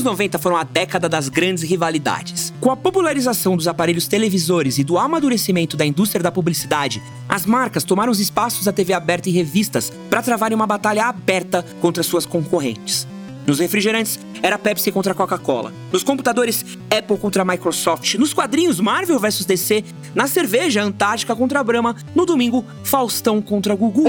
anos 90 foram a década das grandes rivalidades. Com a popularização dos aparelhos televisores e do amadurecimento da indústria da publicidade, as marcas tomaram os espaços da TV aberta e revistas para travarem uma batalha aberta contra suas concorrentes. Nos refrigerantes, era Pepsi contra Coca-Cola. Nos computadores, Apple contra Microsoft. Nos quadrinhos, Marvel vs DC. Na cerveja, Antártica contra Brahma. No domingo, Faustão contra Gugu.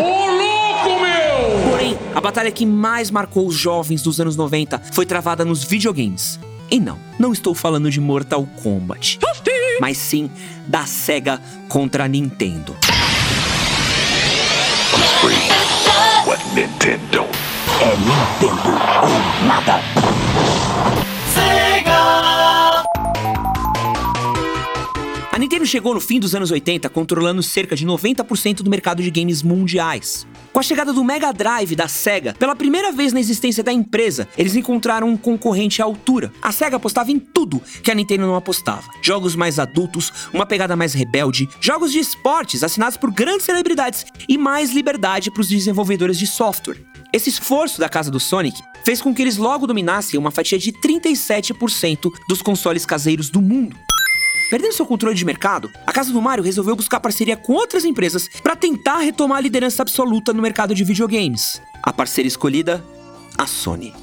Porém, a batalha que mais marcou os jovens dos anos 90 foi travada nos videogames. E não, não estou falando de Mortal Kombat. Mas sim da SEGA contra a Nintendo. What Nintendo é Nintendo ou nada. Chegou no fim dos anos 80 controlando cerca de 90% do mercado de games mundiais. Com a chegada do Mega Drive da Sega, pela primeira vez na existência da empresa, eles encontraram um concorrente à altura. A Sega apostava em tudo que a Nintendo não apostava: jogos mais adultos, uma pegada mais rebelde, jogos de esportes assinados por grandes celebridades e mais liberdade para os desenvolvedores de software. Esse esforço da casa do Sonic fez com que eles logo dominassem uma fatia de 37% dos consoles caseiros do mundo. Perdendo seu controle de mercado, a casa do Mario resolveu buscar parceria com outras empresas para tentar retomar a liderança absoluta no mercado de videogames. A parceira escolhida, a Sony.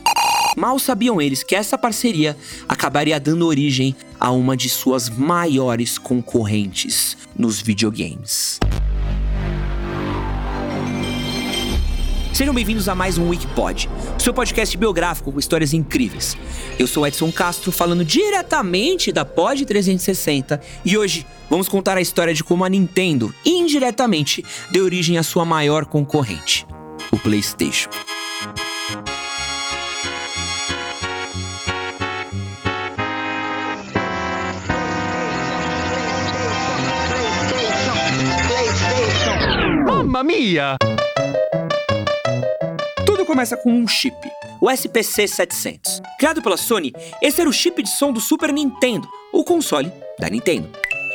Mal sabiam eles que essa parceria acabaria dando origem a uma de suas maiores concorrentes nos videogames. Sejam bem-vindos a mais um Wikipod, seu podcast biográfico com histórias incríveis. Eu sou Edson Castro, falando diretamente da Pod 360 e hoje vamos contar a história de como a Nintendo, indiretamente, deu origem à sua maior concorrente, o PlayStation. Mamma mia! Começa com um chip, o SPC 700. Criado pela Sony, esse era o chip de som do Super Nintendo, o console da Nintendo.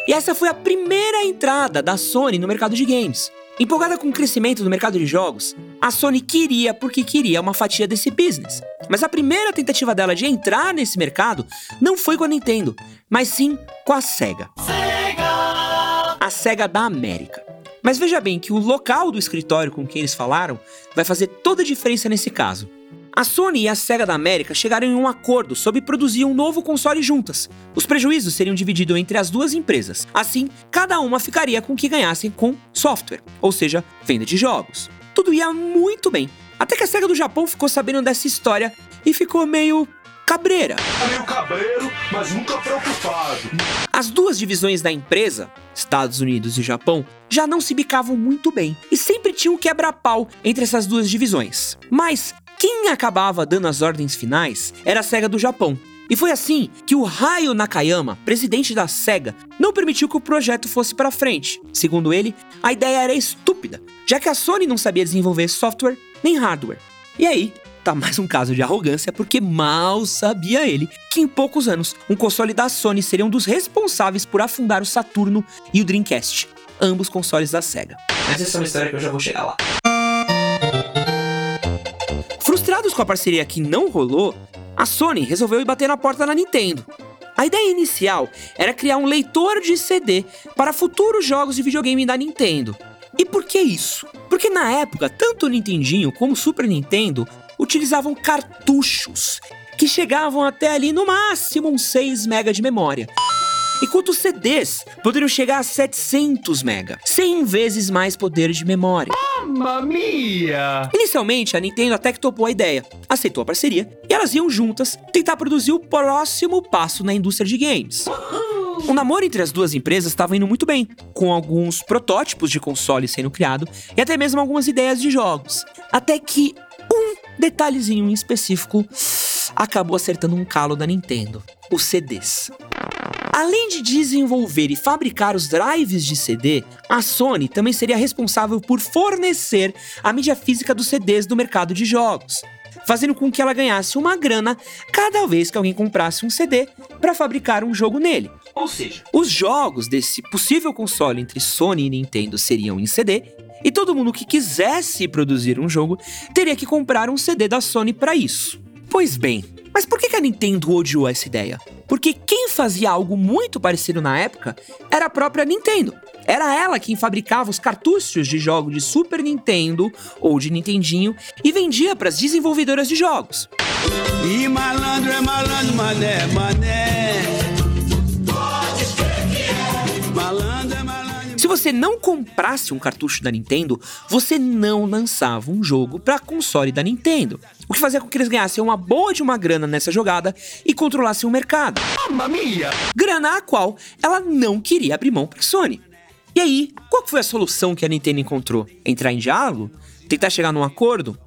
E essa foi a primeira entrada da Sony no mercado de games. Empolgada com o crescimento do mercado de jogos, a Sony queria porque queria uma fatia desse business. Mas a primeira tentativa dela de entrar nesse mercado não foi com a Nintendo, mas sim com a Sega. Sega! A Sega da América. Mas veja bem que o local do escritório com quem eles falaram vai fazer toda a diferença nesse caso. A Sony e a Sega da América chegaram em um acordo sobre produzir um novo console juntas. Os prejuízos seriam divididos entre as duas empresas. Assim, cada uma ficaria com o que ganhassem com software, ou seja, venda de jogos. Tudo ia muito bem. Até que a Sega do Japão ficou sabendo dessa história e ficou meio cabreira. Meio cabreiro, mas nunca preocupado. As duas divisões da empresa, Estados Unidos e Japão, já não se bicavam muito bem e sempre tinha um quebra-pau entre essas duas divisões. Mas quem acabava dando as ordens finais era a SEGA do Japão. E foi assim que o Hayo Nakayama, presidente da SEGA, não permitiu que o projeto fosse para frente. Segundo ele, a ideia era estúpida, já que a Sony não sabia desenvolver software nem hardware. E aí, tá mais um caso de arrogância, porque mal sabia ele que em poucos anos um console da Sony seria um dos responsáveis por afundar o Saturno e o Dreamcast, ambos consoles da Sega. Mas essa é uma história que eu já vou chegar lá. Frustrados com a parceria que não rolou, a Sony resolveu ir bater na porta da Nintendo. A ideia inicial era criar um leitor de CD para futuros jogos de videogame da Nintendo. E por que isso? Porque na época, tanto o Nintendinho como o Super Nintendo utilizavam cartuchos que chegavam até ali no máximo uns 6 MB de memória. Enquanto os CDs poderiam chegar a 700 MB, 100 vezes mais poder de memória. Mamma mia! Inicialmente, a Nintendo até que topou a ideia, aceitou a parceria e elas iam juntas tentar produzir o próximo passo na indústria de games. O namoro entre as duas empresas estava indo muito bem, com alguns protótipos de console sendo criado e até mesmo algumas ideias de jogos. Até que detalhezinho em específico acabou acertando um calo da Nintendo: os CDs. Além de desenvolver e fabricar os drives de CD, a Sony também seria responsável por fornecer a mídia física dos CDs do mercado de jogos, fazendo com que ela ganhasse uma grana cada vez que alguém comprasse um CD para fabricar um jogo nele. Ou seja, os jogos desse possível console entre Sony e Nintendo seriam em CD e todo mundo que quisesse produzir um jogo teria que comprar um CD da Sony para isso. Pois bem, Mas por que a Nintendo odiou essa ideia? Porque quem fazia algo muito parecido na época era a própria Nintendo. Era ela quem fabricava os cartuchos de jogos de Super Nintendo ou de Nintendinho e vendia para as desenvolvedoras de jogos. E malandro é malandro, mané, mané. Você não comprasse um cartucho da Nintendo, você não lançava um jogo para console da Nintendo. O que fazia com que eles ganhassem uma boa de uma grana nessa jogada e controlassem o mercado. Mamma mia! Grana a qual ela não queria abrir mão para Sony. E aí, qual foi a solução que a Nintendo encontrou? Entrar em diálogo? Tentar chegar num acordo?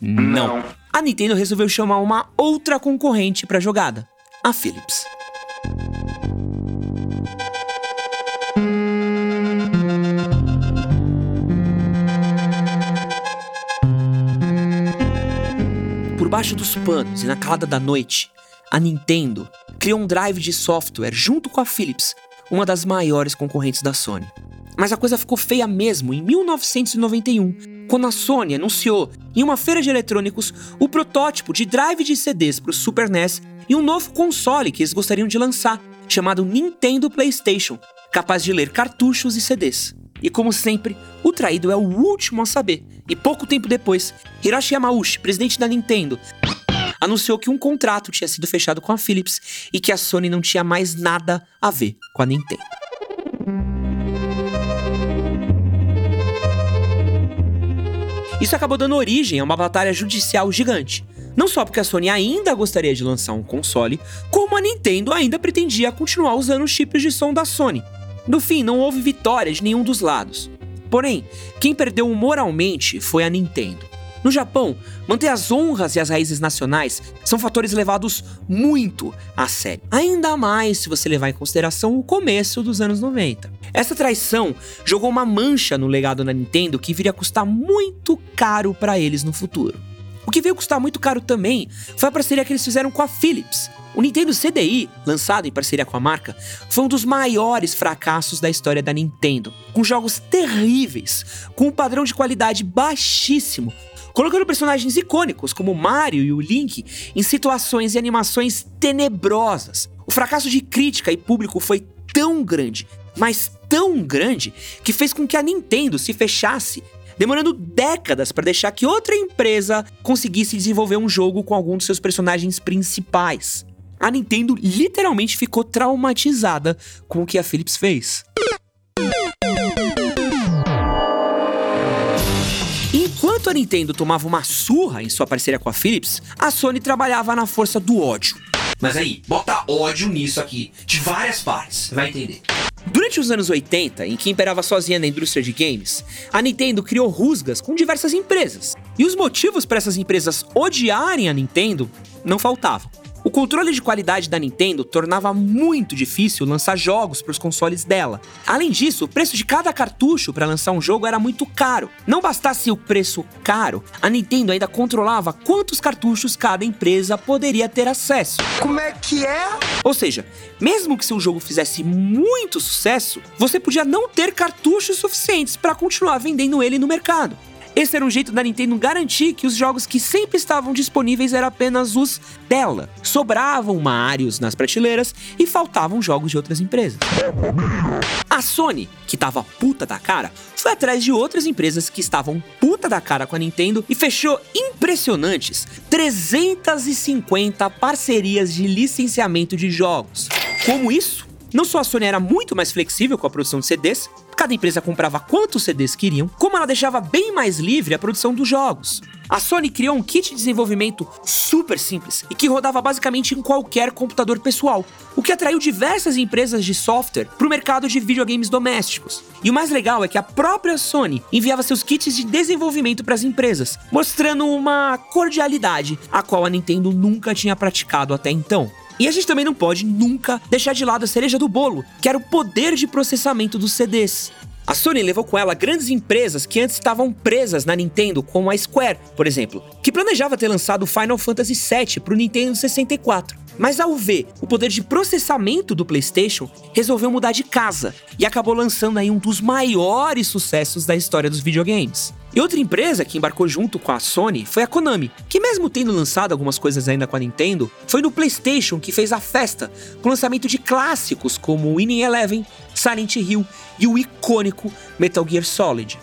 Não. A Nintendo resolveu chamar uma outra concorrente para a jogada, a Philips. Por baixo dos panos e na calada da noite, a Nintendo criou um drive de software junto com a Philips uma das maiores concorrentes da Sony. Mas a coisa ficou feia mesmo em 1991, quando a Sony anunciou em uma feira de eletrônicos o protótipo de drive de CDs para o Super NES e um novo console que eles gostariam de lançar, chamado Nintendo PlayStation, capaz de ler cartuchos e CDs. E como sempre, o traído é o último a saber. E pouco tempo depois, Hiroshi Yamauchi, presidente da Nintendo, anunciou que um contrato tinha sido fechado com a Philips e que a Sony não tinha mais nada a ver com a Nintendo. Isso acabou dando origem a uma batalha judicial gigante. Não só porque a Sony ainda gostaria de lançar um console, como a Nintendo ainda pretendia continuar usando os chips de som da Sony. No fim, não houve vitória de nenhum dos lados. Porém, quem perdeu moralmente foi a Nintendo. No Japão, manter as honras e as raízes nacionais são fatores levados muito a sério. Ainda mais se você levar em consideração o começo dos anos 90. Essa traição jogou uma mancha no legado da Nintendo que viria a custar muito caro para eles no futuro. O que veio custar muito caro também foi a parceria que eles fizeram com a Philips. O Nintendo CDI, lançado em parceria com a marca, foi um dos maiores fracassos da história da Nintendo, com jogos terríveis, com um padrão de qualidade baixíssimo, colocando personagens icônicos como Mario e o Link em situações e animações tenebrosas. O fracasso de crítica e público foi tão grande, mas tão grande, que fez com que a Nintendo se fechasse demorando décadas para deixar que outra empresa conseguisse desenvolver um jogo com algum dos seus personagens principais. A Nintendo literalmente ficou traumatizada com o que a Philips fez. Enquanto a Nintendo tomava uma surra em sua parceria com a Philips, a Sony trabalhava na força do ódio. Mas aí, bota ódio nisso aqui, de várias partes, vai entender. Durante os anos 80, em que imperava sozinha na indústria de games, a Nintendo criou rusgas com diversas empresas. E os motivos para essas empresas odiarem a Nintendo não faltavam. O controle de qualidade da Nintendo tornava muito difícil lançar jogos para os consoles dela. Além disso, o preço de cada cartucho para lançar um jogo era muito caro. Não bastasse o preço caro, a Nintendo ainda controlava quantos cartuchos cada empresa poderia ter acesso. Como é que é? Ou seja, mesmo que seu jogo fizesse muito sucesso, você podia não ter cartuchos suficientes para continuar vendendo ele no mercado. Esse era um jeito da Nintendo garantir que os jogos que sempre estavam disponíveis eram apenas os dela. Sobravam Marios nas prateleiras e faltavam jogos de outras empresas. A Sony, que tava puta da cara, foi atrás de outras empresas que estavam puta da cara com a Nintendo e fechou impressionantes 350 parcerias de licenciamento de jogos. Como isso? Não só a Sony era muito mais flexível com a produção de CDs, cada empresa comprava quantos CDs queriam, como ela deixava bem mais livre a produção dos jogos. A Sony criou um kit de desenvolvimento super simples e que rodava basicamente em qualquer computador pessoal, o que atraiu diversas empresas de software para o mercado de videogames domésticos. E o mais legal é que a própria Sony enviava seus kits de desenvolvimento para as empresas, mostrando uma cordialidade a qual a Nintendo nunca tinha praticado até então. E a gente também não pode nunca deixar de lado a cereja do bolo, que era o poder de processamento dos CDs. A Sony levou com ela grandes empresas que antes estavam presas na Nintendo, como a Square, por exemplo, que planejava ter lançado Final Fantasy VII para o Nintendo 64. Mas ao ver o poder de processamento do PlayStation, resolveu mudar de casa e acabou lançando aí um dos maiores sucessos da história dos videogames. E outra empresa que embarcou junto com a Sony foi a Konami, que mesmo tendo lançado algumas coisas ainda com a Nintendo, foi no PlayStation que fez a festa com o lançamento de clássicos como Winning Eleven, Silent Hill e o icônico Metal Gear Solid.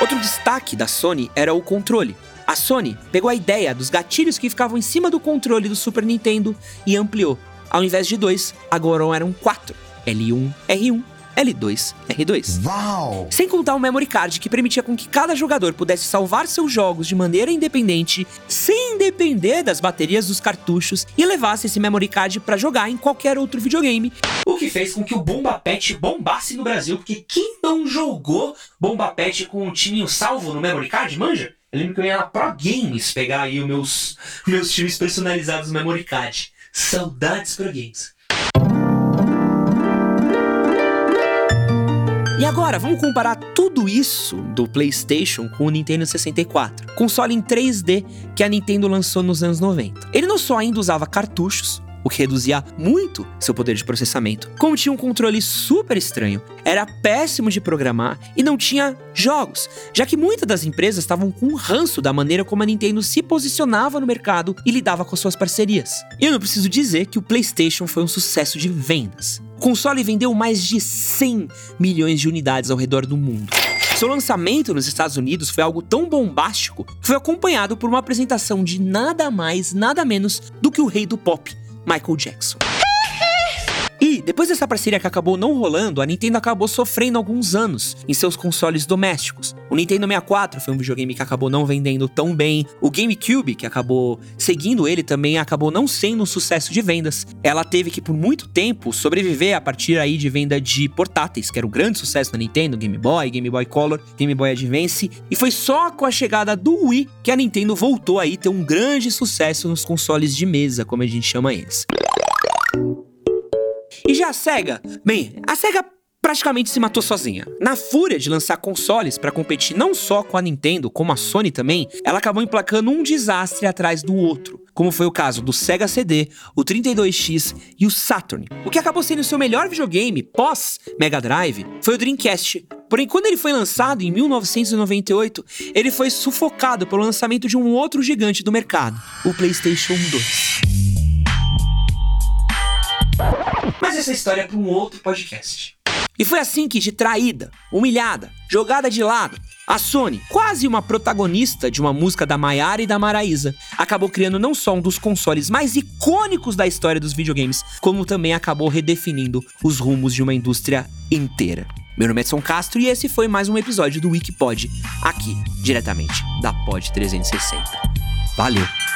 Outro destaque da Sony era o controle. A Sony pegou a ideia dos gatilhos que ficavam em cima do controle do Super Nintendo e ampliou. Ao invés de dois, agora eram quatro: L1, R1 L2, R2. Uau! Sem contar o memory card que permitia com que cada jogador pudesse salvar seus jogos de maneira independente, sem depender das baterias dos cartuchos e levasse esse memory card para jogar em qualquer outro videogame. O que fez com que o Bomba Pet bombasse no Brasil, porque quem não jogou Bomba Pet com um timinho salvo no memory card, manja? Eu lembro que eu ia na Pro Games pegar aí os meus, meus times personalizados no memory card. Saudades Pro Games. E agora, vamos comparar tudo isso do PlayStation com o Nintendo 64, console em 3D que a Nintendo lançou nos anos 90. Ele não só ainda usava cartuchos, o que reduzia muito seu poder de processamento, como tinha um controle super estranho, era péssimo de programar e não tinha jogos, já que muitas das empresas estavam com um ranço da maneira como a Nintendo se posicionava no mercado e lidava com suas parcerias. E eu não preciso dizer que o PlayStation foi um sucesso de vendas. O console vendeu mais de 100 milhões de unidades ao redor do mundo. Seu lançamento nos Estados Unidos foi algo tão bombástico que foi acompanhado por uma apresentação de nada mais, nada menos do que o rei do pop, Michael Jackson. Depois dessa parceria que acabou não rolando, a Nintendo acabou sofrendo alguns anos em seus consoles domésticos. O Nintendo 64 foi um videogame que acabou não vendendo tão bem. O GameCube, que acabou seguindo ele, também acabou não sendo um sucesso de vendas. Ela teve que, por muito tempo, sobreviver a partir aí de venda de portáteis, que era um grande sucesso da Nintendo, Game Boy, Game Boy Color, Game Boy Advance. E foi só com a chegada do Wii que a Nintendo voltou aí ter um grande sucesso nos consoles de mesa, como a gente chama eles. A SEGA? Bem, a SEGA praticamente se matou sozinha. Na fúria de lançar consoles para competir não só com a Nintendo, como a Sony também, ela acabou emplacando um desastre atrás do outro, como foi o caso do Sega CD, o 32X e o Saturn. O que acabou sendo seu melhor videogame pós Mega Drive foi o Dreamcast. Porém, quando ele foi lançado em 1998, ele foi sufocado pelo lançamento de um outro gigante do mercado, o PlayStation 2. Mas essa história é para um outro podcast. E foi assim que, de traída, humilhada, jogada de lado, a Sony, quase uma protagonista de uma música da Maiara e da Maraísa, acabou criando não só um dos consoles mais icônicos da história dos videogames, como também acabou redefinindo os rumos de uma indústria inteira. Meu nome é Edson Castro e esse foi mais um episódio do Wikipod, aqui, diretamente da Pod 360. Valeu!